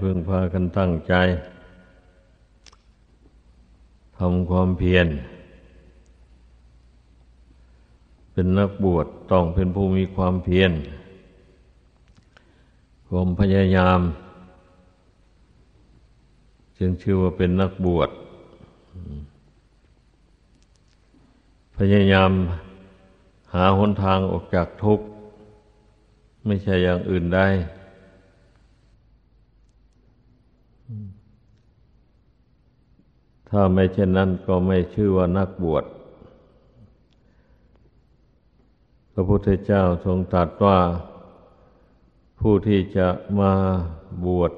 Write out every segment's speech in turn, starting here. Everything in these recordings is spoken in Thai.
พึ่งพากันตั้งใจทำความเพียร เป็นนักบวชต้องเป็นผู้มีความเพียรความพยายาม จึงชื่อว่าเป็นนักบวช พยายามหาหนทางออกจากทุกข์ ไม่ใช่อย่างอื่นได้ ถ้าไม่เช่นนั้นก็ไม่ชื่อว่านักบวช พระพุทธเจ้าทรงตรัสว่า ผู้ที่จะมาบวช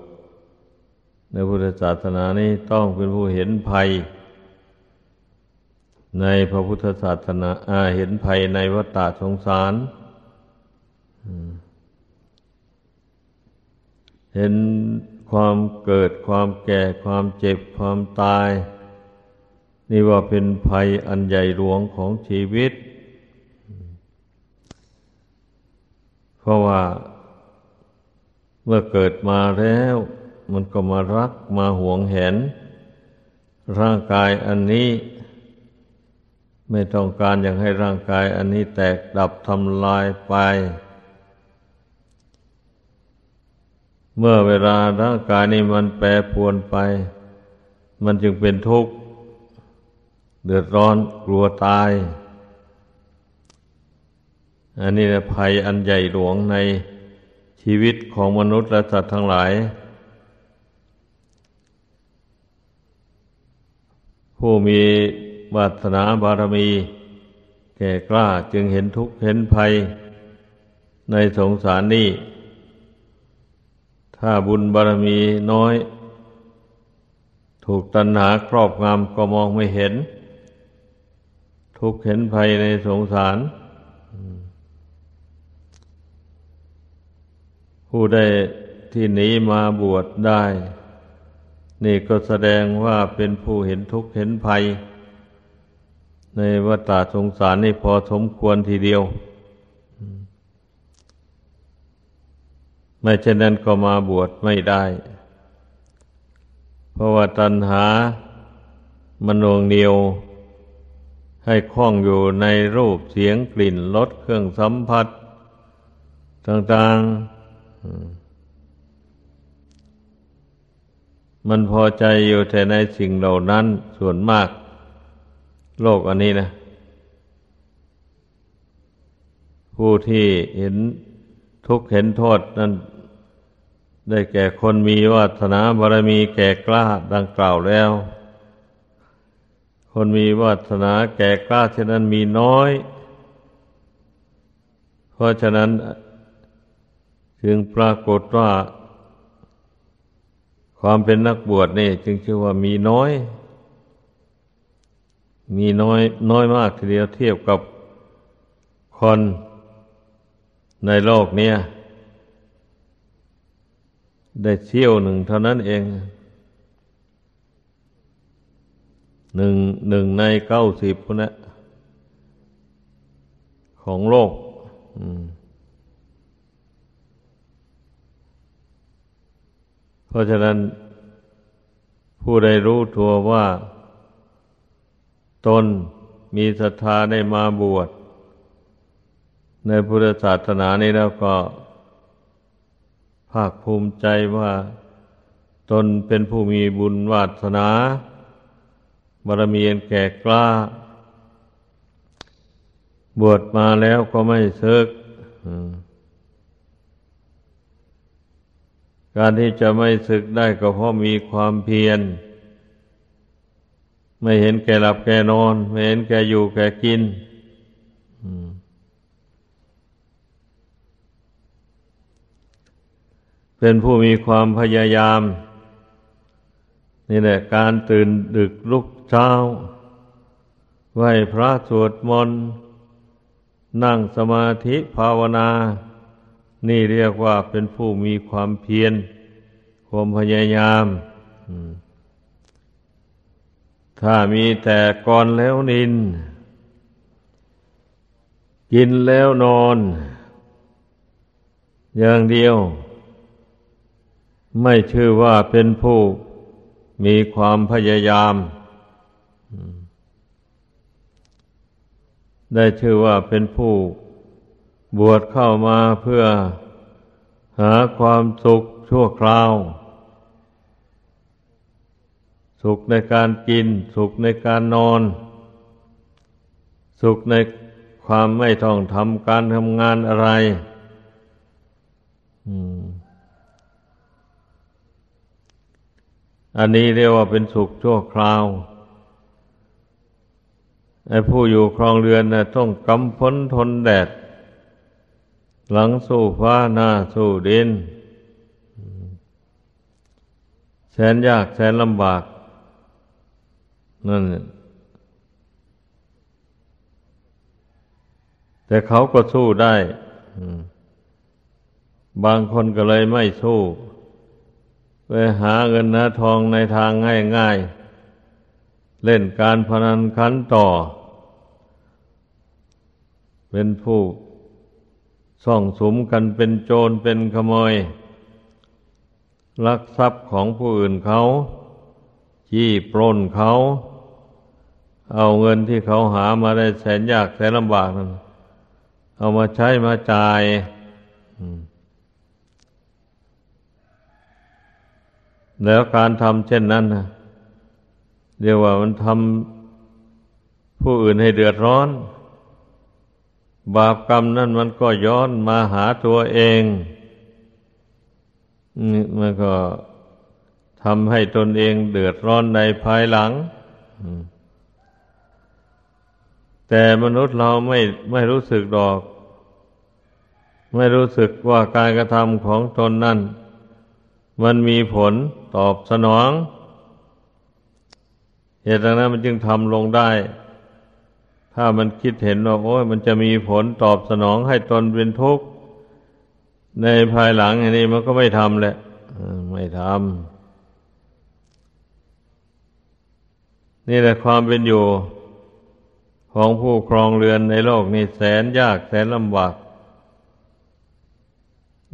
ในพุทธศาสนานี้ต้องเป็นผู้เห็นภัย ในพระพุทธศาสนาอาเห็นภัยในวัฏสงสารเห็นความเกิดความแก่ความเจ็บความตาย นี่ว่าเป็นภัยอันใหญ่หลวงของชีวิต เพราะว่าเมื่อเกิดมาแล้ว มันก็มารักมาหวงแหนร่างกายอันนี้ ไม่ต้องการอยากให้ร่างกายอันนี้แตกดับทำลายไป เมื่อเวลาร่างกายนี้มันแปรปรวนไป มันจึงเป็นทุกข์ เดือดร้อนกลัวตาย อันนี้นะภัยอันใหญ่หลวงในชีวิตของมนุษย์และสัตว์ทั้งหลาย ผู้มีวาสนาบารมี แก่กล้าจึงเห็นทุกข์เห็นภัย ในสงสารนี้ ถ้าบุญบารมีน้อย ถูกตัณหาครอบงำก็มองไม่เห็น ทุกข์เห็นภัยในสงสาร ผู้ใดที่หนีมาบวชได้ นี่ก็แสดงว่าเป็นผู้เห็นทุกข์เห็นภัย ในวัฏสงสารนี่พอสมควรทีเดียวไม่เช่นนั้นก็มาบวชไม่ได้ เพราะว่าตัณหามันนวงเหนียว ให้คล้องอยู่ในรูปเสียงกลิ่นรสเครื่องสัมผัส ต่างๆ มันพอใจอยู่แต่ในสิ่งเหล่านั้นส่วนมาก โลกอันนี้นะ ผู้ที่เห็นทุกข์เห็นโทษนั้นได้แก่คนมีวาสนาบารมีแก่กล้าดังกล่าวแล้ว คนมีวาสนาแก่กล้าเช่นนั้นมีน้อย เพราะฉะนั้นจึงปรากฏว่า ความเป็นนักบวชนี่จึงชื่อว่ามีน้อย มีน้อยน้อยมากทีเดียวเทียบกับคนในโลกเนี้ได้เที่ยวหนึ่งเท่านั้นเอง หนึ่งหนึ่งในเก้าสิบคนนะของโลกเพราะฉะนั้น ผู้ใดรู้ตัวว่า ตนมีศรัทธาได้มาบวช ในพุทธศาสนานี้แล้วก็ ภาคภูมิใจว่า ตนเป็นผู้มีบุญวาสนา บารมีอันแก่กล้า บวชมาแล้วก็ไม่เซิกการที่จะไม่ศึกได้ก็เพราะมีความเพียร ไม่เห็นแก่หลับแก่นอน ไม่เห็นแก่อยู่แก่กินเป็นผู้มีความพยายาม นี่แหละ การตื่นดึกลุก เช้า ไหวพระสวดมนต์ นั่งสมาธิภาวนา นี่เรียกว่าเป็นผู้มีความเพียร ความพยายาม ถ้ามีแต่ก่อนแล้วนิน กินแล้วนอน อย่างเดียว ไม่ชื่อว่าเป็นผู้มีความพยายาม ได้ชื่อว่าเป็นผู้บวชเข้ามาเพื่อหาความสุขชั่วคราว สุขในการกิน สุขในการนอน สุขในความไม่ต้องทำการทำงานอะไรอันนี้เรียกว่าเป็นสุขชั่วคราว ผู้อยู่ครองเรือนนะต้องกำพ้นทนแดด หลังสู้ฟ้าหน้าสู้ดิน แสนยากแสนลำบาก นั่นแต่เขาก็สู้ได้บางคนก็เลยไม่สู้ ไปหาเงินหาทองในทางง่ายๆ เล่นการพนันขันต่อ เป็นผู้ส่องสมกันเป็นโจรเป็นขโมย ลักทรัพย์ของผู้อื่นเขาจี้ปล้นเขา เอาเงินที่เขาหามาได้แสนยากแสนลำบากนั้นเอามาใช้มาจ่ายแล้วการทำเช่นนั้นนะเรียกว่ามันทำผู้อื่นให้เดือดร้อน บาปกรรมนั่นมันก็ย้อนมาหาตัวเองมันก็ทำให้ตนเองเดือดร้อนในภายหลัง แต่มนุษย์เราไม่ไม่รู้สึกดอก ไม่รู้สึกว่าการกระทำของตนนั้น มันมีผลตอบสนอง เหตุนั้นมันจึงทำลงได้ ถ้ามันคิดเห็นว่าโอ้ยมันจะมีผลตอบสนองให้ตนเป็นทุกข์ในภายหลังอย่างนี้มันก็ไม่ทำแหละไม่ทำนี่แหละความเป็นอยู่ของผู้ครองเรือนในโลกนี้แสนยากแสนลำบาก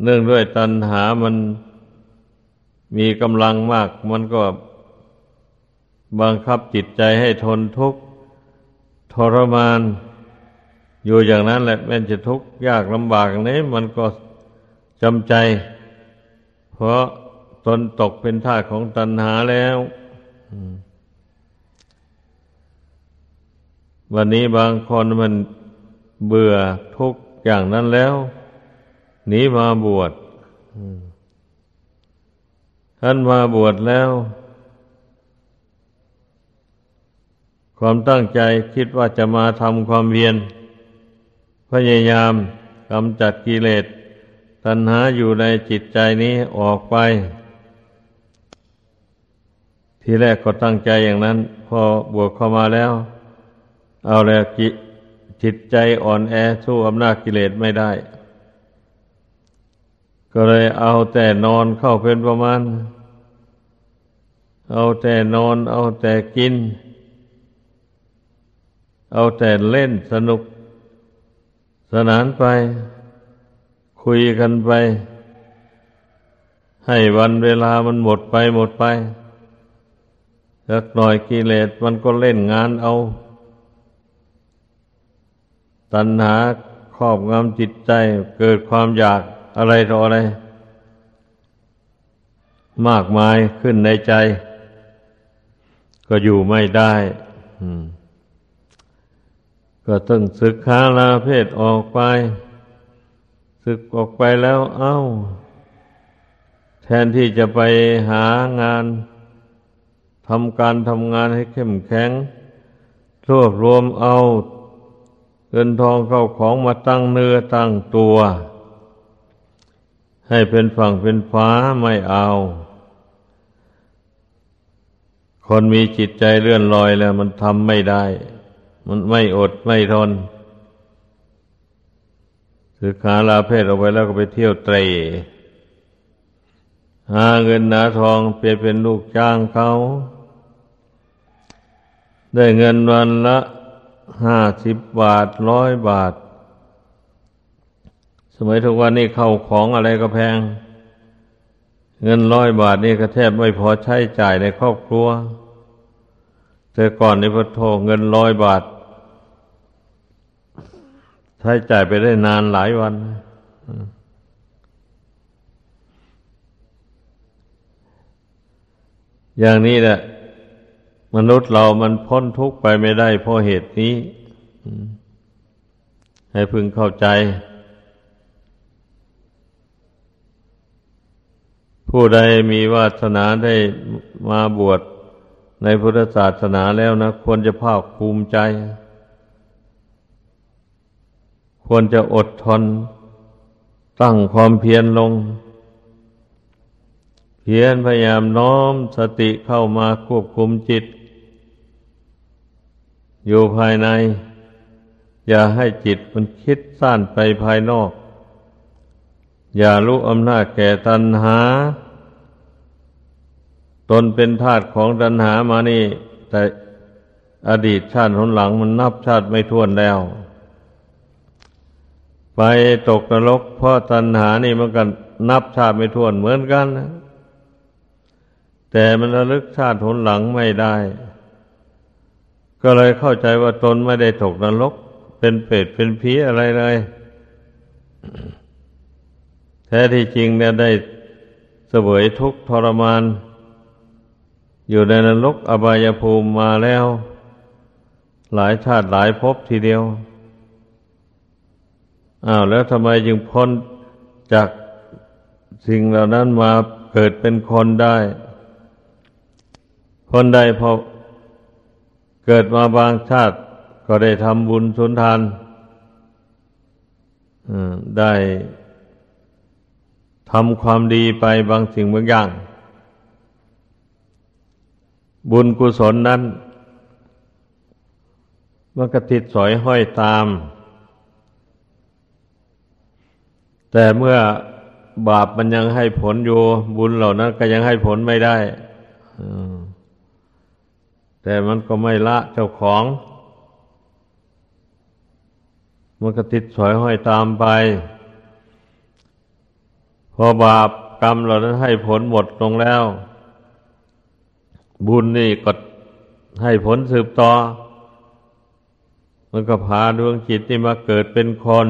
เนื่องด้วยตัณหามันมีกำลังมาก มันก็บังคับจิตใจให้ทนทุกข์ ทรมาน อยู่อย่างนั้นแหละแม้จะทุกข์ยากลำบากนี้มันก็จำใจ เพราะตนตกเป็นทาสของตัณหาแล้ววันนี้บางคนมันเบื่อทุกอย่างนั้นแล้วหนีมาบวชท่านมาบวชแล้ว ความตั้งใจคิดว่าจะมาทำความเพียรพยายามกำจัดกิเลสตัณหาอยู่ในจิตใจนี้ออกไป ทีแรกก็ตั้งใจอย่างนั้น พอบวกเข้ามาแล้ว เอาแล้วจิจิตใจอ่อนแอสู้อำนาจกิเลสไม่ได้ ก็เลยเอาแต่นอนเข้าเป็นประมาณ เอาแต่นอน เอาแต่กิน เอาแต่เล่นสนุก สนานไป คุยกันไป ให้วันเวลามันหมดไปหมดไปสักหน่อยกิเลสมันก็เล่นงานเอา ตัณหาครอบงำจิตใจเกิดความอยากอะไรต่ออะไร มากมายขึ้นในใจ ก็อยู่ไม่ได้ ก็ต้องศึกษาลาเพศออกไปศึกออกไปแล้วเอา้า แทนที่จะไปหางานทำการทำงานให้เข้มแข็งรวบรวมเอา เงินทองเข้าของมาตั้งเนื้อตั้งตัว ให้เป็นฝั่งเป็นฟ้าไม่เอา คนมีจิตใจเลื่อนลอยแล้วมันทำไม่ได้ มันไม่อดไม่ทนศึกษาลาเพศออกไปแล้วก็ไปเที่ยวเตรหาเงินหนาทองเปลี่ยนเป็นลูกจ้างเขา ได้เงินวันละห้าสิบบาทร้อยบาท สมัยทุกวันนี้เข้าของอะไรก็แพง เงินร้อยบาทนี่ก็แทบไม่พอใช้จ่ายในครอบครัว แต่ก่อนในพระโทเงินร้อยบาท ช้จ่ายไปได้นานหลายวันอย่างนี้แหละ มนุษย์เรามันพ้นทุกข์ไปไม่ได้เพราะเหตุนี้ ให้พึงเข้าใจ ผู้ใดมีวาสนาได้มาบวชในพุทธศาสนาแล้วนะ ควรจะภาคภูมิใจ ควรจะอดทน ตั้งความเพียรลง เพียรพยายามน้อมสติเข้ามาควบคุมจิต อยู่ภายใน อย่าให้จิตมันคิดสั้นไปภายนอก อย่ารู้อำนาจแก่ตัณหา ตนเป็นทาสของตัณหามานี่ แต่อดีตชาติหนหลังมันนับชาติไม่ท้วนแล้ว ไปตกนรกเพราะตัณหานี่มันก็นับชาติไม่ท้วนเหมือนกันนะแต่มันระลึกชาติหนหลังไม่ได้ ก็เลยเข้าใจว่าตนไม่ได้ตกนรก เป็นเปรตเป็นผีอะไรเลย แท้ที่จริงเนี่ยได้เสวยทุกข์ทรมาน อยู่ในนรกอบายภูมิมาแล้ว หลายชาติหลายภพทีเดียว อ้าวแล้วทำไมจึงพ้นจากสิ่งเหล่านั้นมาเกิดเป็นคนได้ คนใดพอเกิดมาบางชาติ ก็ได้ทำบุญสุนทานได้ทำความดีไปบางสิ่งบางอย่าง บุญกุศลนั้นมันก็ติดสอยห้อยตาม แต่เมื่อบาปมันยังให้ผลอยู่บุญเหล่านั้นก็ยังให้ผลไม่ได้แต่มันก็ไม่ละเจ้าของ มันก็ติดสอยห้อยตามไป พอบาปกรรมเหล่านั้นให้ผลหมดลงแล้ว บุญนี่ก็ให้ผลสืบต่อ มันก็พาดวงจิตที่มาเกิดเป็นคน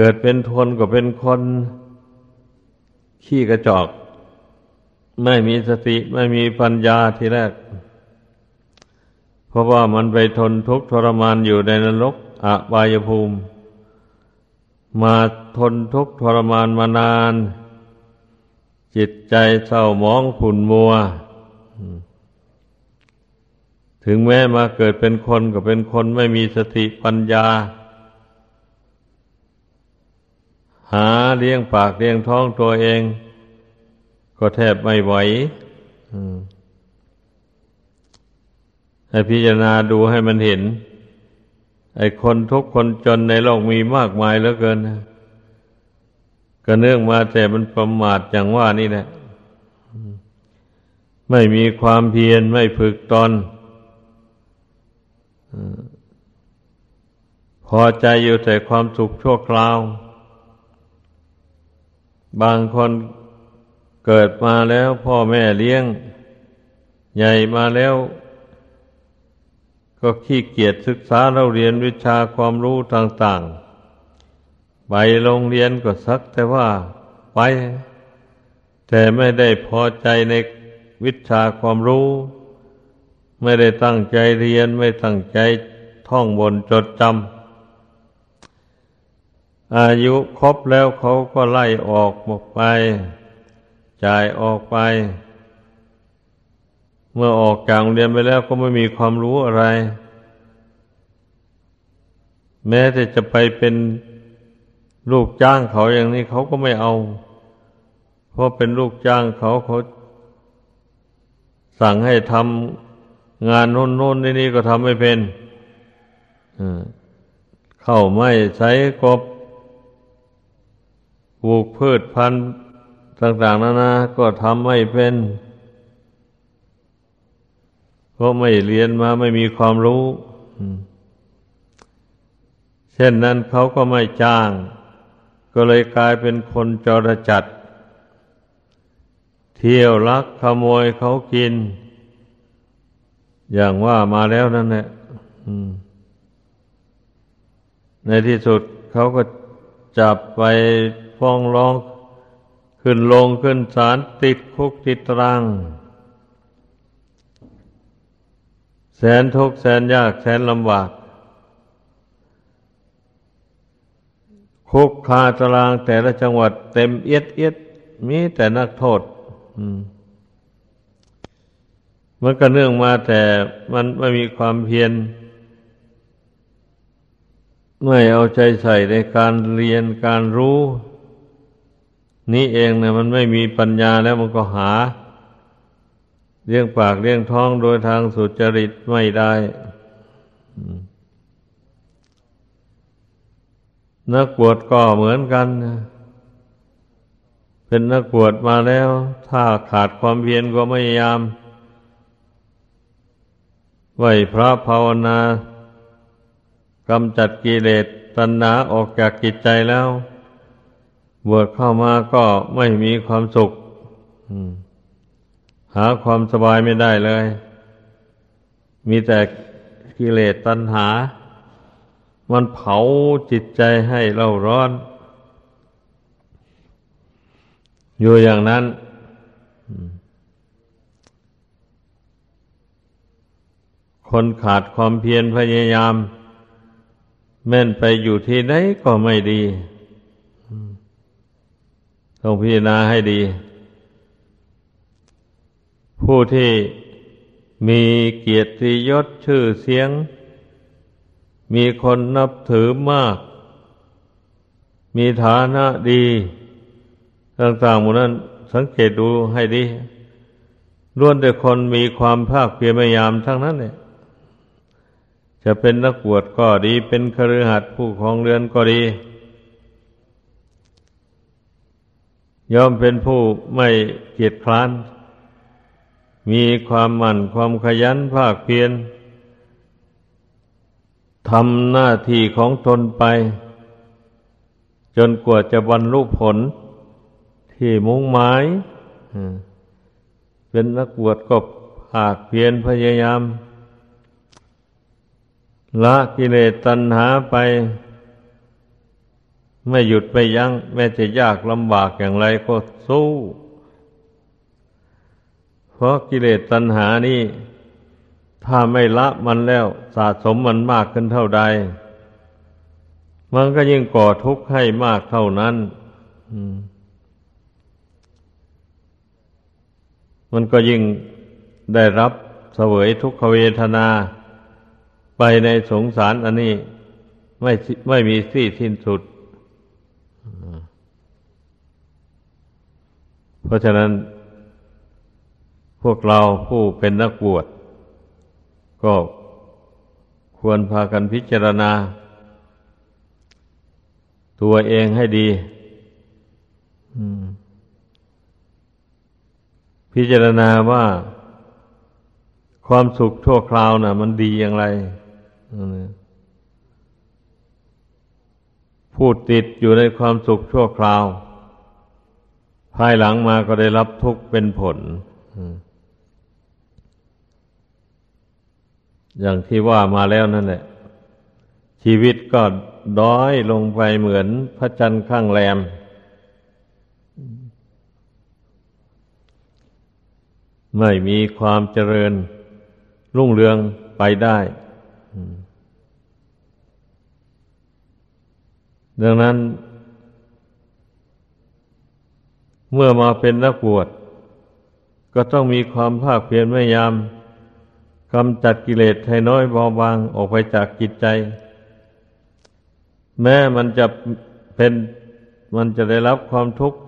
เกิดเป็นทนก็เป็นคน ขี้กระจอก ไม่มีสติไม่มีปัญญาทีแรก เพราะว่ามันไปทนทุกข์ทรมานอยู่ในนรกอบายภูมิ มาทนทุกข์ทรมานมานาน จิตใจเศร้าหมองขุ่นมัว ถึงแม้มาเกิดเป็นคนก็เป็นคนไม่มีสติปัญญา หาเลี้ยงปากเลี้ยงท้องตัวเอง ก็แทบไม่ไหวให้พิจารณาดูให้มันเห็น ไอ้คนทุกคนจนในโลกมีมากมายเหลือเกินก็เนื่องมาแต่มันประมาทอย่างว่านี่แหละไม่มีความเพียรไม่ฝึกตนพอใจอยู่แต่ความสุขชั่วคราว บางคนเกิดมาแล้วพ่อแม่เลี้ยง ใหญ่มาแล้ว ก็ขี้เกียจศึกษาเราเรียนวิชาความรู้ต่างๆ ไปโรงเรียนก็สักแต่ว่าไป แต่ไม่ได้พอใจในวิชาความรู้ ไม่ได้ตั้งใจเรียนไม่ตั้งใจท่องบนจดจำ อายุครบแล้วเขาก็ไล่ออกหมดไป จ่ายออกไป เมื่อออกจากโรงเรียนไปแล้วก็ไม่มีความรู้อะไร แม้แต่จะไปเป็นลูกจ้างเขาอย่างนี้เขาก็ไม่เอา เพราะเป็นลูกจ้างเขาเขาสั่งให้ทำงานโน้นโน้นนี่นี่ก็ทำไม่เป็นเข้าไม่ใช้กบ ปลูกพืชพันธุ์ต่างๆนานา ก็ทำไม่เป็น เพราะไม่เรียนมาไม่มีความรู้ เช่นนั้นเขาก็ไม่จ้าง ก็เลยกลายเป็นคนจรจัด เที่ยวลักขโมยเขากิน อย่างว่ามาแล้วนั่นแหละในที่สุดเขาก็จับไป ฟ้องร้อง ขึ้นลงขึ้นศาลติดคุกติดตรังแสนทุกข์แสนยากแสนลำบากคุกคาตารางแต่ละจังหวัดเต็มเอียดเอียดมีแต่นักโทษมันก็เนื่องมาแต่มันไม่มีความเพียรไม่เอาใจใส่ในการเรียนการรู้ นี่เองเนี่ยมันไม่มีปัญญาแล้วมันก็หา เลี้ยงปากเลี้ยงท้องโดยทางสุจริตไม่ได้นักบวชก็เหมือนกัน เป็นนักบวชมาแล้ว ถ้าขาดความเพียรก็ไม่ยาม ไหวพระภาวนากำจัดกิเลสตัณหาออกจากกิจใจแล้ว บวชเข้ามาก็ไม่มีความสุขหาความสบายไม่ได้เลย มีแต่กิเลสตัณหา มันเผาจิตใจให้เราร้อน อยู่อย่างนั้น คนขาดความเพียรพยายาม แม่นไปอยู่ที่ไหนก็ไม่ดี ต้องพิจารณาให้ดี ผู้ที่มีเกียรติยศชื่อเสียง มีคนนับถือมาก มีฐานะดี ต่างๆหมดนั้นสังเกตดูให้ดีล้วนแต่คนมีความภาคเพียรพยายามทั้งนั้นเนี่ยจะเป็นนักบวชก็ดี เป็นครือขัดผู้ของเรือนก็ดี ย่อมเป็นผู้ไม่เกียจคร้าน มีความหมั่นความขยันภาคเพียรทำหน้าที่ของตนไป จนกว่าจะบรรลุผลที่มุ่งหมายเป็นนักบวชก็ภาคเพียรพยายาม ละกิเลสตัณหาไป ไม่หยุดไม่ยัง้งแม้จะยากลำบากอย่างไรก็สู้ เพราะกิเลสตัณหานี่ถ้าไม่ละมันแล้วสะสมมันมากขึ้นเท่าใด มันก็ยิ่งก่อทุกข์ให้มากเท่านั้นมันก็ยิ่งได้รับเสวยทุกขเวทนา ไปในสงสารอันนี้ไม่ไม่มีที่สิ้นสุด เพราะฉะนั้น พวกเราผู้เป็นนักบวชก็ควรพากันพิจารณา ตัวเองให้ดี พิจารณาว่าความสุขชั่วคราวนะ่ะ มันดีอย่างไรพูดติดอยู่ในความสุขชั่วคราว ภายหลังมาก็ได้รับทุกข์เป็นผล อย่างที่ว่ามาแล้วนั่นแหละ ชีวิตก็ด้อยลงไปเหมือนพระจันทร์ข้างแรม ไม่มีความเจริญรุ่งเรืองไปได้ดังนั้น เมื่อมาเป็นนักบวชก็ต้องมีความภาคเพียรพยายามกำจัดกิเลสให้น้อยเบาบางออกไปจากจิตใจ แม้มันจะเป็นมันจะได้รับความทุกข์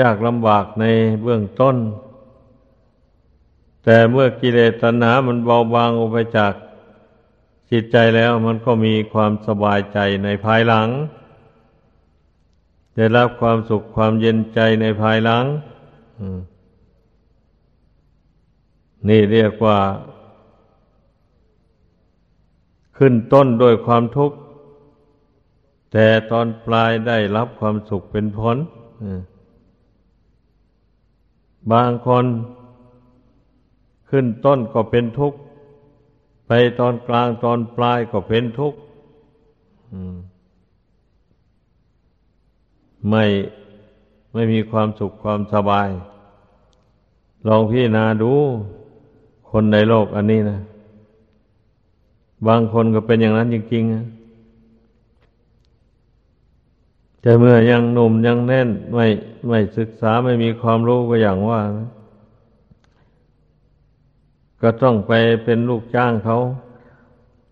ยากลำบากในเบื้องต้น แต่เมื่อกิเลสตัณหามันเบาบางออกไปจากจิตใจแล้วมันก็มีความสบายใจในภายหลัง ได้รับความสุขความเย็นใจในภายหลังนี่เรียกว่า ขึ้นต้นด้วยความทุกข์ แต่ตอนปลายได้รับความสุขเป็นผลบางคนขึ้นต้นก็เป็นทุกข์ ไปตอนกลางตอนปลายก็เป็นทุกข์ ไม่ไม่มีความสุขความสบาย ลองพี่นาดูคนในโลกอันนี้นะ บางคนก็เป็นอย่างนั้นจริงๆนะแต่เมื่อยังหนุ่มยังแน่นไม่ไม่ศึกษาไม่มีความรู้ก็อย่างว่านะก็ต้องไปเป็นลูกจ้างเขา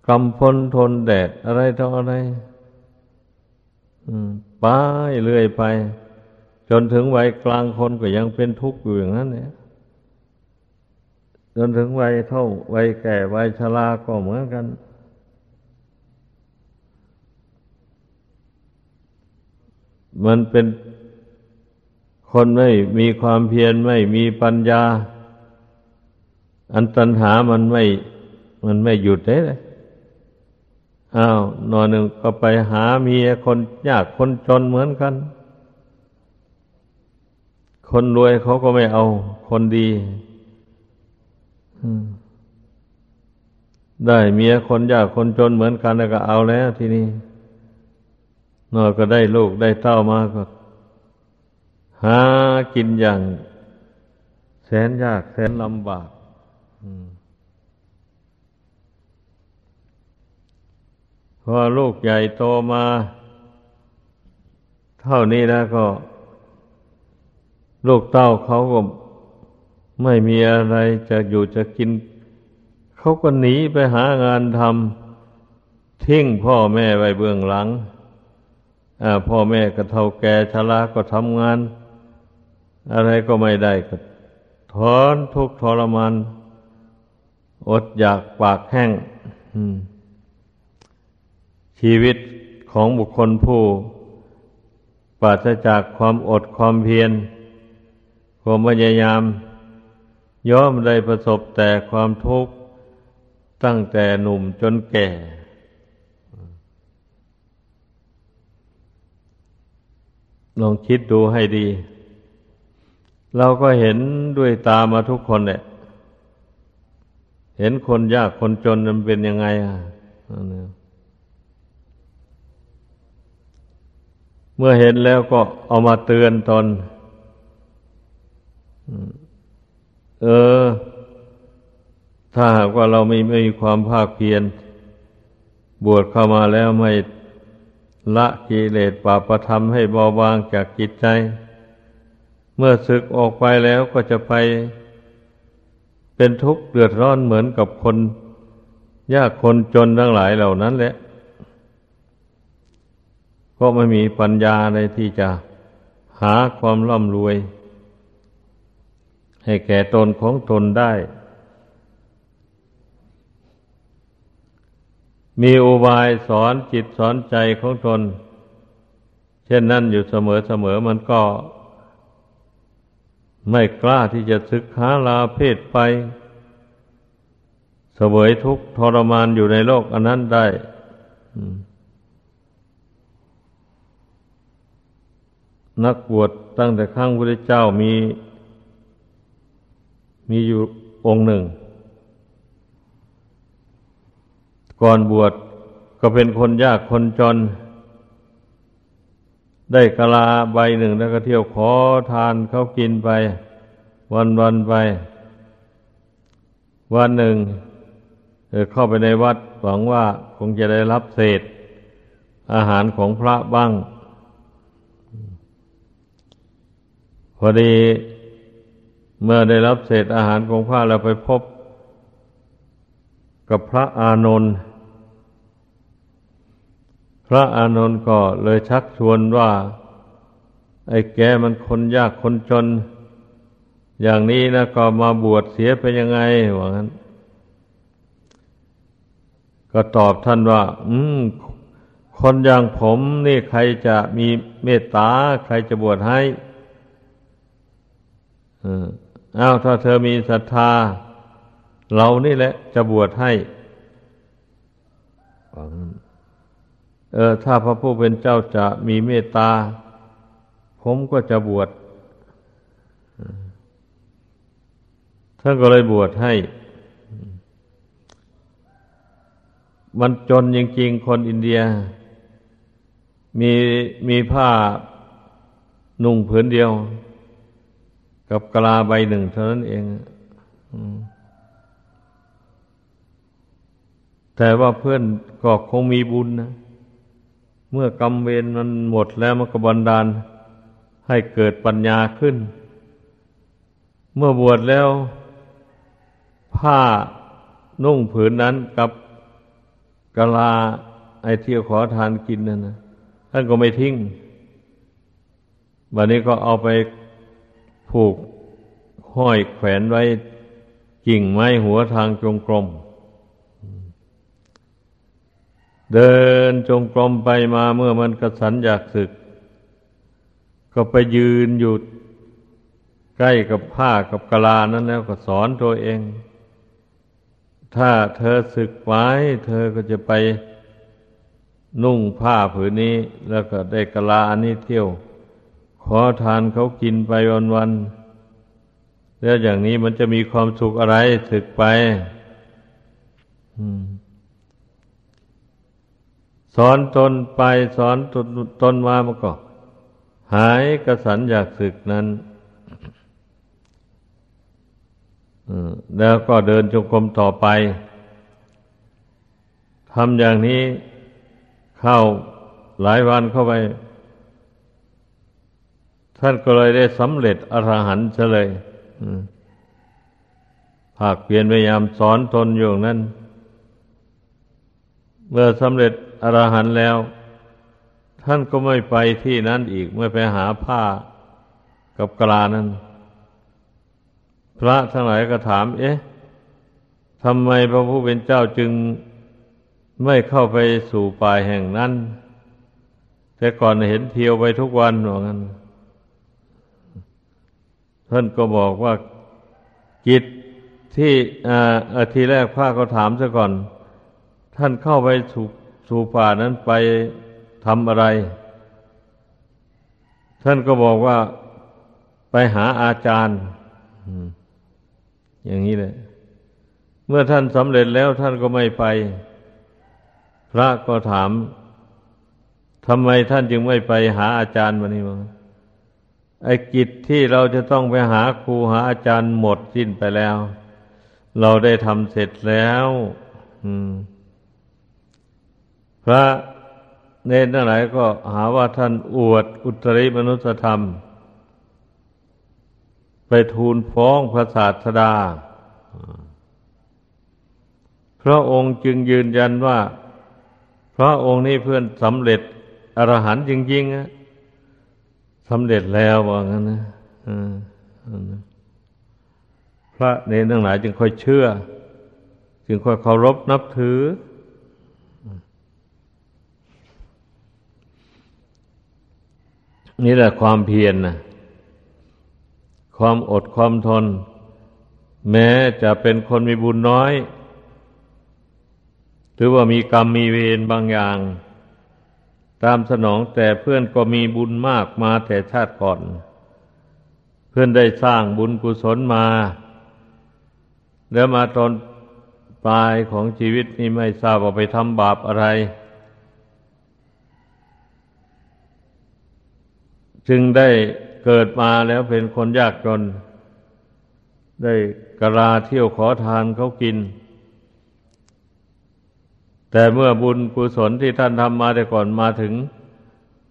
กำพลทนแดดอะไรต่ออะไร ไปเรื่อยไป จนถึงวัยกลางคนก็ยังเป็นทุกข์อยู่อย่างนั้นเนี่ยจนถึงวัยเท่าวัยแก่วัยชราก็เหมือนกัน มันเป็นคนไม่มีความเพียรไม่มีปัญญา อันตัญหามันไม่ มันไม่หยุดเลย อ้าวนอนหนึ่งก็ไปหาเมียคนยากคนจนเหมือนกัน คนรวยเขาก็ไม่เอา คนดีได้เมียคนยากคนจนเหมือนกันแล้วก็เอาแล้วทีนี้นอก็ได้ลูกได้เต้ามาก็ หากินอย่าง แสนยากแสนลำบาก พอลูกใหญ่โตมา เท่านี้แล้วก็ ลูกเต้าเขาก็ไม่มีอะไรจะอยู่จะกิน เขาก็หนีไปหางานทำทิ้งพ่อแม่ไว้เบื้องหลังพ่อแม่ก็เท่าแก่ชราก็ทำงาน อะไรก็ไม่ได้ก็ทอนทุกทรมานอดอยากปากแห้ง ชีวิตของบุคคลผู้ปราศจากความอดความเพียรความพยายาม ย่อมได้ประสบแต่ความทุกข์ตั้งแต่หนุ่มจนแก่ ลองคิดดูให้ดี เราก็เห็นด้วยตามาทุกคนเนี่ยเห็นคนยากคนจนมันเป็นยังไงอะ เมื่อเห็นแล้วก็เอามาเตือนตน เออ ถ้าหากว่าเราไม่ไม่มีความภาคเพียร บวชเข้ามาแล้วไม่ละกิเลสปาประธรรมให้เบาบางจากจิตใจ เมื่อศึกออกไปแล้วก็จะไป เป็นทุกข์เดือดร้อนเหมือนกับคน ยากคนจนทั้งหลายเหล่านั้นแหละ ก็ไม่มีปัญญาในที่จะหาความร่ำรวย ให้แก่ตนของตนได้ มีอุบายสอนจิตสอนใจของตน เช่นนั้นอยู่เสมอเสมอมันก็ ไม่กล้าที่จะศึกหาลาเพศไปเสวยทุกทรมานอยู่ในโลกอันนั้นได้ นักบวชตั้งแต่ข้างพระเจ้ามี มีอยู่องค์หนึ่ง ก่อนบวชก็เป็นคนยากคนจน ได้กะลาใบหนึ่งแล้วก็เที่ยวขอทานเขากินไป วันวันไป วันหนึ่งเข้าไปในวัดหวังว่าคงจะได้รับเศษ อาหารของพระบ้าง พอดีเมื่อได้รับเศษอาหารของพระแล้วไปพบ กับพระอานนท์พระอานนท์ก็เลยชักชวนว่า ไอ้แกมันคนยากคนจน อย่างนี้นะก็มาบวชเสียไปยังไงว่างั้น ก็ตอบท่านว่า อืมคนอย่างผมนี่ใครจะมีเมตตาใครจะบวชให้ อ้าวถ้าเธอมีศรัทธา เรานี่แหละ จะบวชให้เออ ถ้าพระผู้เป็นเจ้าจะมีเมตตา ผมก็จะบวชท่านก็เลยบวชให้ มันจนจริงๆ คนอินเดีย มีมีผ้านุ่งผืนเดียว กับกลาใบหนึ่งเท่านั้นเองแต่ว่าเพื่อนก็คงมีบุญนะ เมื่อกรรมเวรมันหมดแล้วมันก็บันดาล ให้เกิดปัญญาขึ้น เมื่อบวชแล้ว ผ้านุ่งผืนนั้นกับกลาไอเที่ยวขอทานกินนั่นนะท่านก็ไม่ทิ้ง วันนี้ก็เอาไป ผูกห้อยแขวนไว้กิ่งไม้หัวทางจงกรม เดินจงกรมไปมาเมื่อมันกระสันอยากศึก ก็ไปยืนอยู่ใกล้กับผ้ากับกะลานั้นแล้วก็สอนตัวเอง ถ้าเธอศึกไว้ เธอก็จะไปนุ่งผ้าผืนนี้ แล้วก็ได้กะลาอันนี้เที่ยว ขอทานเขากินไปวันๆแล้วอย่างนี้มันจะมีความสุขอะไรศึกไปสอนตนไปสอนตนตนมามันก็หายกระสันอยากศึกนั้นแล้วก็เดินจงกรมต่อไปทำอย่างนี้เข้าหลายวันเข้าไป ท่านก็เลยได้สำเร็จอรหันต์เฉลยภาคเพียรพยายามสอนตนอยู่นั้น เมื่อสำเร็จอรหันต์แล้ว ท่านก็ไม่ไปที่นั้นอีกไม่ไปหาผ้ากับกลานั้น พระทั้งหลายก็ถาม เอ๊ะทำไมพระผู้เป็นเจ้าจึงไม่เข้าไปสู่ป่าแห่งนั้น แต่ก่อนเห็นเที่ยวไปทุกวันหรองั้น ท่านก็บอกว่ากิจที่อาทีแรกพระก็ถามซะก่อน ท่านเข้าไปสู่สู่ป่านั้นไปทำอะไร ท่านก็บอกว่าไปหาอาจารย์อย่างนี้เลยเมื่อท่านสำเร็จแล้วท่านก็ไม่ไป พระก็ถามทำไมท่านจึงไม่ไปหาอาจารย์วันนี้มั้ง ไอ้กิจที่เราจะต้องไปหาครูหาอาจารย์หมดสิ้นไปแล้ว เราได้ทำเสร็จแล้วพระเนรทั้งหลายก็หาว่าท่านอวดอุตริมนุสธรรม ไปทูลฟ้องพระศาสดา พระองค์จึงยืนยันว่า พระองค์นี้เพื่อนสำเร็จอรหันต์จริงๆอะ สำเร็จแล้วว่างั้นนะพระเนรทั้งหลายจึงค่อยเชื่อ จึงค่อยเคารพนับถือ นี่แหละความเพียรนนะความอดความทน แม้จะเป็นคนมีบุญน้อย หรือว่ามีกรรมมีเวรบางอย่าง ตามสนองแต่เพื่อนก็มีบุญมากมาแต่ชาติก่อน เพื่อนได้สร้างบุญกุศลมา แล้วมาตอนปลายของชีวิตนี้ไม่ทราบว่าไปทำบาปอะไร จึงได้เกิดมาแล้วเป็นคนยากจน ได้กระลาเที่ยวขอทานเขากิน แต่เมื่อบุญกุศลที่ท่านทำมาแต่ก่อนมาถึง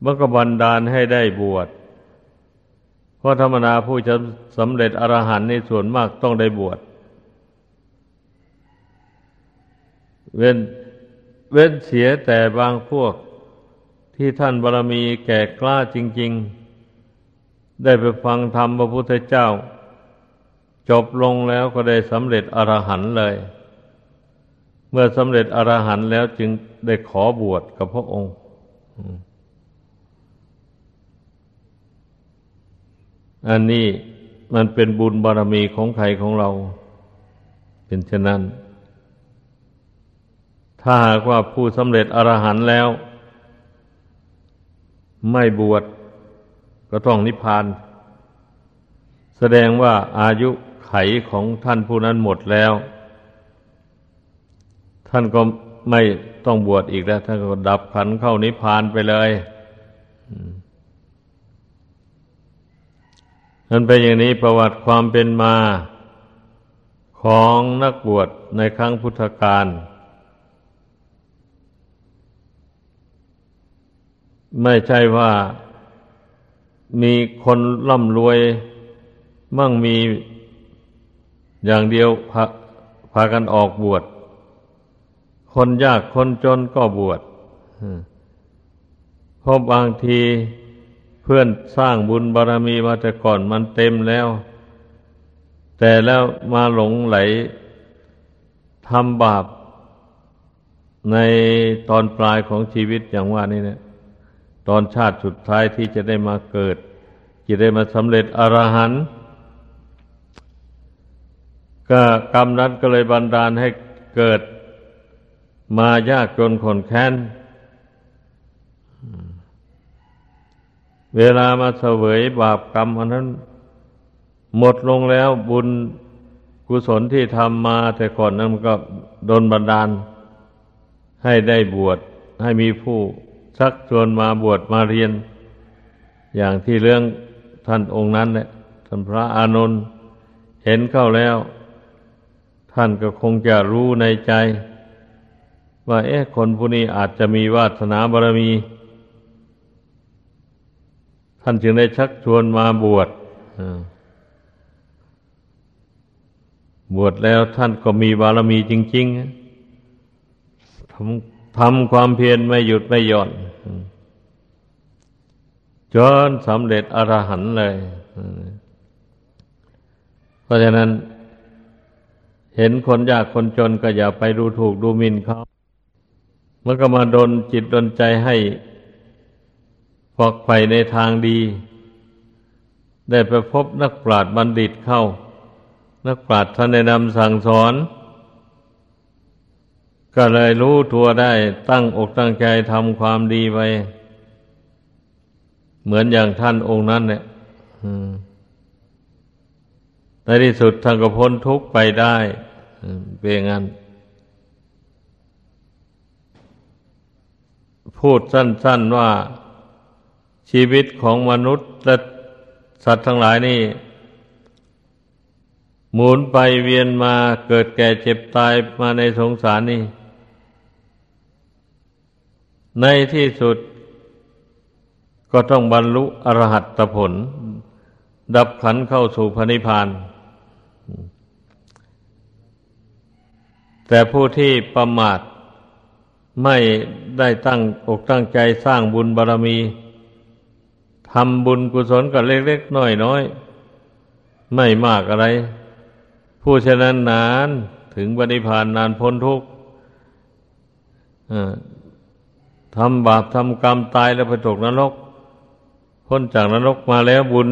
เมื่อก็บันดาลให้ได้บวชเพราะธรรมนาผู้จะสำเร็จอรหันต์ในส่วนมากต้องได้บวชเว้นเว้นเสียแต่บางพวกที่ท่านบารมีแก่กล้าจริง ๆ ได้ไปฟังธรรมพระพุทธเจ้า จบลงแล้วก็ได้สำเร็จอรหันต์เลย มื่อสำเร็จอรหันต์แล้วจึงได้ขอบวชกับพระองค์อันนี้มันเป็นบุญบารมีของใครของเรา เป็นเช่นนั้น ถ้าหากว่าผู้สำเร็จอรหันต์แล้ว ไม่บวชก็ต้องนิพพาน แสดงว่าอายุไขของท่านผู้นั้นหมดแล้ว ท่านก็ไม่ต้องบวชอีกแล้ว ท่านก็ดับขันเข้านิพพานไปเลยนั่นเป็นอย่างนี้ประวัติความเป็นมาของนักบวชในครั้งพุทธกาลไม่ใช่ว่ามีคนร่ำรวยมั่งมีอย่างเดียวพาพากันออกบวช คนยากคนจนก็บวชเพราะบางทีเพื่อนสร้างบุญบารรมีมาแต่ก่อนมันเต็มแล้ว แต่แล้วมาหลงไหลทำบาปในตอนปลายของชีวิตอย่างว่านี่เนี่ย ตอนชาติสุดท้ายที่จะได้มาเกิด จะได้มาสำเร็จอรหันต์ก็กรรมนั้นก็เลยบันดาลให้เกิด มายากจนขนแค้น เวลามาเสวยบาปกรรมอันนั้น หมดลงแล้วบุญกุศลที่ทำมาแต่ก่อนนั้นก็โดนบันดาล ให้ได้บวชให้มีผู้ชักชวนมาบวชมาเรียน อย่างที่เรื่องท่านองค์นั้นแหละท่านพระอานนท์เห็นเข้าแล้ว ท่านก็คงจะรู้ในใจ ว่าเอ๊ะคนผู้นี้อาจจะมีวาสนาบารมี ท่านจึงได้ชักชวนมาบวชบวชแล้วท่านก็มีบารมีจริง ๆทำทำความเพียรไม่หยุดไม่หย่อนจนสำเร็จอรหันต์เลย เพราะฉะนั้น เห็นคนยากคนจนก็อย่าไปดูถูกดูหมิ่นเขา มันก็มาดนจิตดนใจให้ฟอกไฟในทางดี ได้ไปพบนักปราชญ์บัณฑิตเข้า นักปราชญ์ท่านแนะนำสั่งสอน ก็เลยรู้ตัวได้ตั้งอกตั้งใจทำความดีไปเหมือนอย่างท่านองค์นั้นเนี่ยในที่สุดท่านก็พ้นทุกข์ไปได้เป็นงั้น พูดสั้น ๆว่าชีวิตของมนุษย์และสัตว์ทั้งหลายนี่ หมุนไปเวียนมาเกิดแก่เจ็บตายมาในสงสารนี่ ในที่สุดก็ต้องบรรลุอรหัตผล ดับขันเข้าสู่พระนิพพาน แต่ผู้ที่ประมาทไม่ ได้ตั้งอกตั้งใจสร้างบุญบารรมีทำบุญกุศลกับเล็กๆน้อยๆไม่มากอะไร ผู้ฉะนั้นนานถึงบริพานนานพ้นทุกข์ทำบาปทำกรรมตายแล้วไปตกนรก พ้นจากนรกมาแล้วบุญ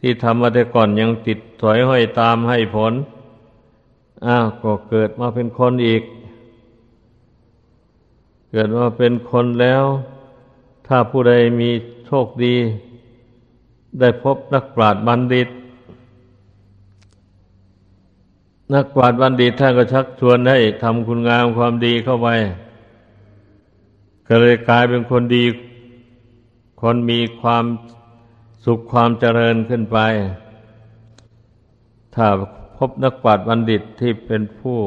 ที่ทำมาแต่ก่อนยังติดถอยห้อยตามให้ผล อ้าวก็เกิดมาเป็นคนอีก เกิดมาเป็นคนแล้ว ถ้าผู้ใดมีโชคดี ได้พบนักปราชญ์บัณฑิต นักปราชญ์บัณฑิตท่านก็ชักชวนให้ทำคุณงามความดีเข้าไปก็เลยกลายเป็นคนดี คนมีความสุขความเจริญขึ้นไป ถ้าพบนักปราชญ์บัณฑิตที่เป็นผู้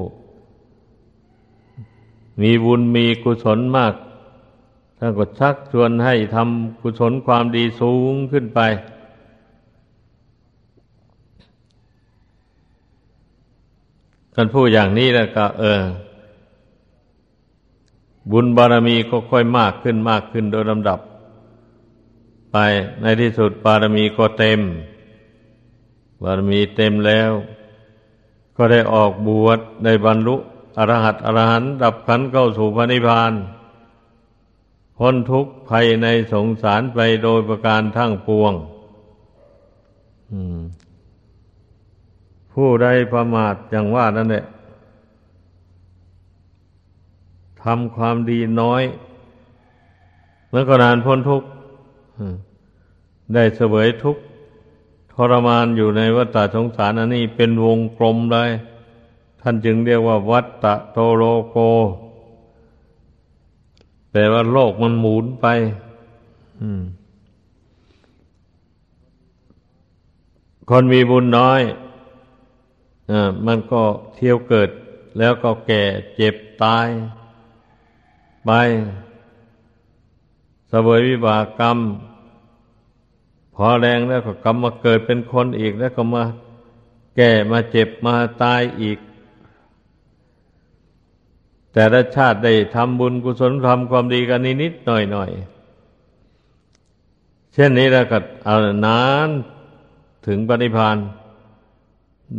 มีบุญมีกุศลมาก ท่านก็ชักชวนให้ทำกุศลความดีสูงขึ้นไป กันพูดอย่างนี้แล้วก็ เออ บุญบารมีก็ค่อยมากขึ้นมากขึ้นโดยลำดับ ไปในที่สุดบารมีก็เต็ม บารมีเต็มแล้ว ก็ได้ออกบวชได้บรรลุ อรหัตอรหันดับขันเข้าสู่พระนิพพาน พ้นทุกข์ภัยในสงสารไปโดยประการทั้งปวงผู้ใดประมาทอย่างว่านั่นแหละทำความดีน้อยมันก็นานพ้นทุกข์ได้เสวยทุกข์ทรมานอยู่ในวัฏสงสารอันนี้เป็นวงกลมเลย ท่านจึงเรียกว่า วัฏตะโตโลโกแปลว่าโลกมันหมุนไปคนมีบุญน้อยอมันก็เที่ยวเกิด แล้วก็แก่เจ็บตาย ไปสวยวิบากกรรม พอแรงแล้วก็กรรมมาเกิดเป็นคนอีกแล้วก็มาแก่มาเจ็บมาตายอีก แต่ละชาติได้ทำบุญกุศลทำความดีกันนิดๆหน่อยๆ เช่นนี้แล้วก็เอานานถึงปณิพาน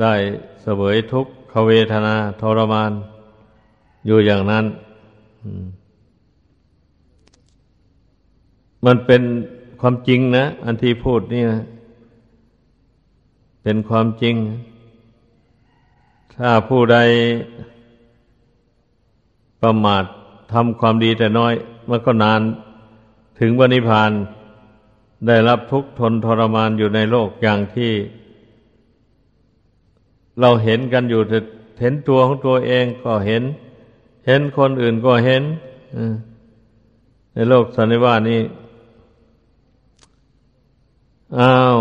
ได้เสวยทุกขเวทนาทรมาน อยู่อย่างนั้น มันเป็นความจริงนะ อันที่พูดนี่นะ เป็นความจริง ถ้าผู้ใด ประมาททำความดีแต่น้อย มันก็นานถึงวนิพานได้รับทุกข์ทนทรมานอยู่ในโลกอย่างที่ เราเห็นกันอยู่เห็นตัวของตัวเองก็เห็น เห็นคนอื่นก็เห็นในโลกสันนิวาสนี้อ้าว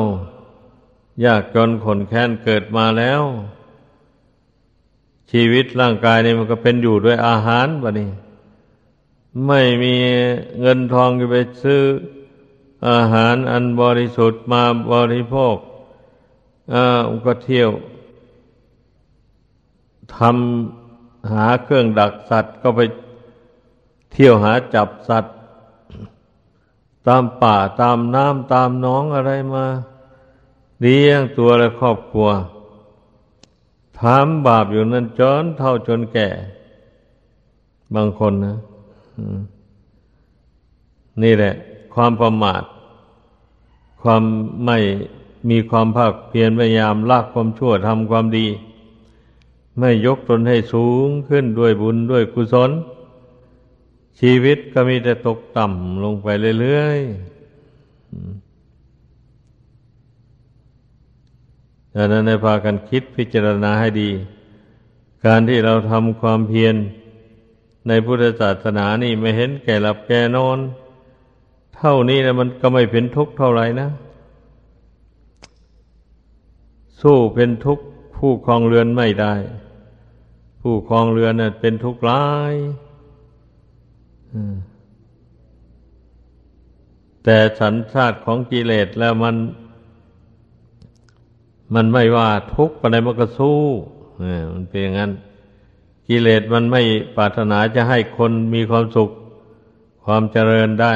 ยากจนขนแค้นเกิดมาแล้ว ชีวิตร่างกายนี่มันก็เป็นอยู่ด้วยอาหารบะนี่ไม่มีเงินทองจะไปซื้อ อาหารอันบริสุทธิ์มาบริโภคอ่าก็เที่ยวทำหาเครื่องดักสัตว์ก็ไปเที่ยวหาจับสัตว์ ตามป่าตามน้ำตามน้องอะไรมาเลี้ยงตัวและครอบครัว ทำบาปอยู่นั้นจนเท่าจนแก่ บางคนนะนี่แหละ ความประมาท ความไม่มีความภาคเพียรพยายามละความชั่วทำความดี ไม่ยกตนให้สูงขึ้นด้วยบุญด้วยกุศล ชีวิตก็มีแต่ตกต่ำลงไปเรื่อยๆ ดังนั้นในพากันคิดพิจารณาให้ดี การที่เราทำความเพียรในพุทธศาสนานี่ไม่เห็นแก่หลับแก่นอน เท่านี้นะมันก็ไม่เป็นทุกข์เท่าไหร่นะ สู้เป็นทุกข์ผู้คลองเรือนไม่ได้ ผู้คลองเรือนน่ะเป็นทุกข์ร้ายแต่สันชาติของกิเลสแล้วมัน มันไม่ว่าทุกข์อะไรมันก็สู้มันเป็นอย่างนั้น กิเลสมันไม่ปรารถนาจะให้คนมีความสุข ความเจริญได้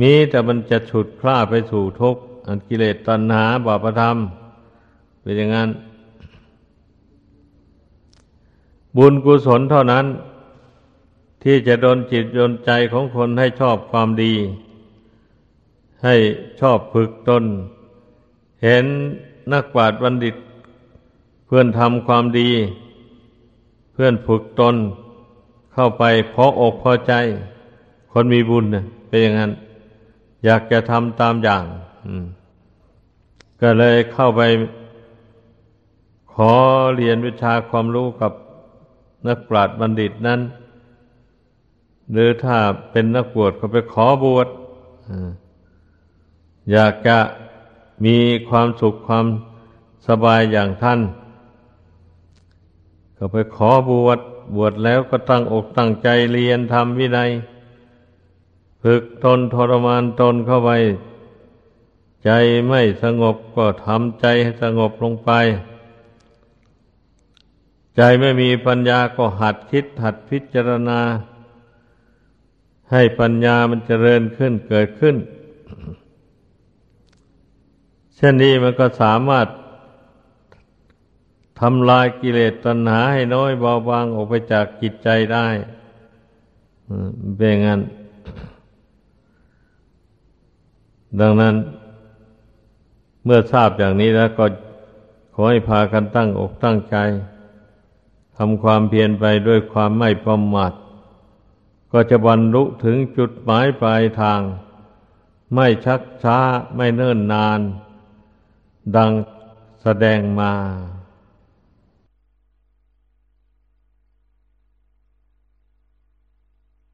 มีแต่มันจะฉุดพลาไปสู่ทุกข์อันกิเลสตัณหาบาปธรรม เป็นอย่างนั้น บุญกุศลเท่านั้น ที่จะโดนจิตโดนใจของคนให้ชอบความดี ให้ชอบฝึกตน เห็นนักปราชญ์บัณฑิต เพื่อนทำความดี เพื่อนฝึกตนเข้าไปพออกพอใจ คนมีบุญนะเป็นอย่างนั้น อยากจะทำตามอย่างก็เลยเข้าไป ขอเรียนวิชาความรู้กับนักปราชญ์บัณฑิตนั้น หรือถ้าเป็นนักบวชก็ไปขอบวชอยากจะ มีความสุขความสบายอย่างท่าน ก็ไปขอบวชบวชแล้วก็ตั้งอกตั้งใจเรียนทำวินัยฝึกทนทรมานตนเข้าไป ใจไม่สงบก็ทำใจให้สงบลงไป ใจไม่มีปัญญาก็หัดคิดหัดพิจารณา ให้ปัญญามันเจริญขึ้นเกิดขึ้น เช่นนี้มันก็สามารถทำลายกิเลสตัณหาให้น้อยเบาบางออกไปจากจิตใจได้เป็นงั้น ดังนั้น เมื่อทราบอย่างนี้แล้วก็ขอให้พากันตั้งอกตั้งใจทำความเพียรไปด้วยความไม่ประมาทก็จะบรรลุถึงจุดหมายปลายทาง ไม่ชักช้าไม่เนิ่นนาน ดังแสดงมา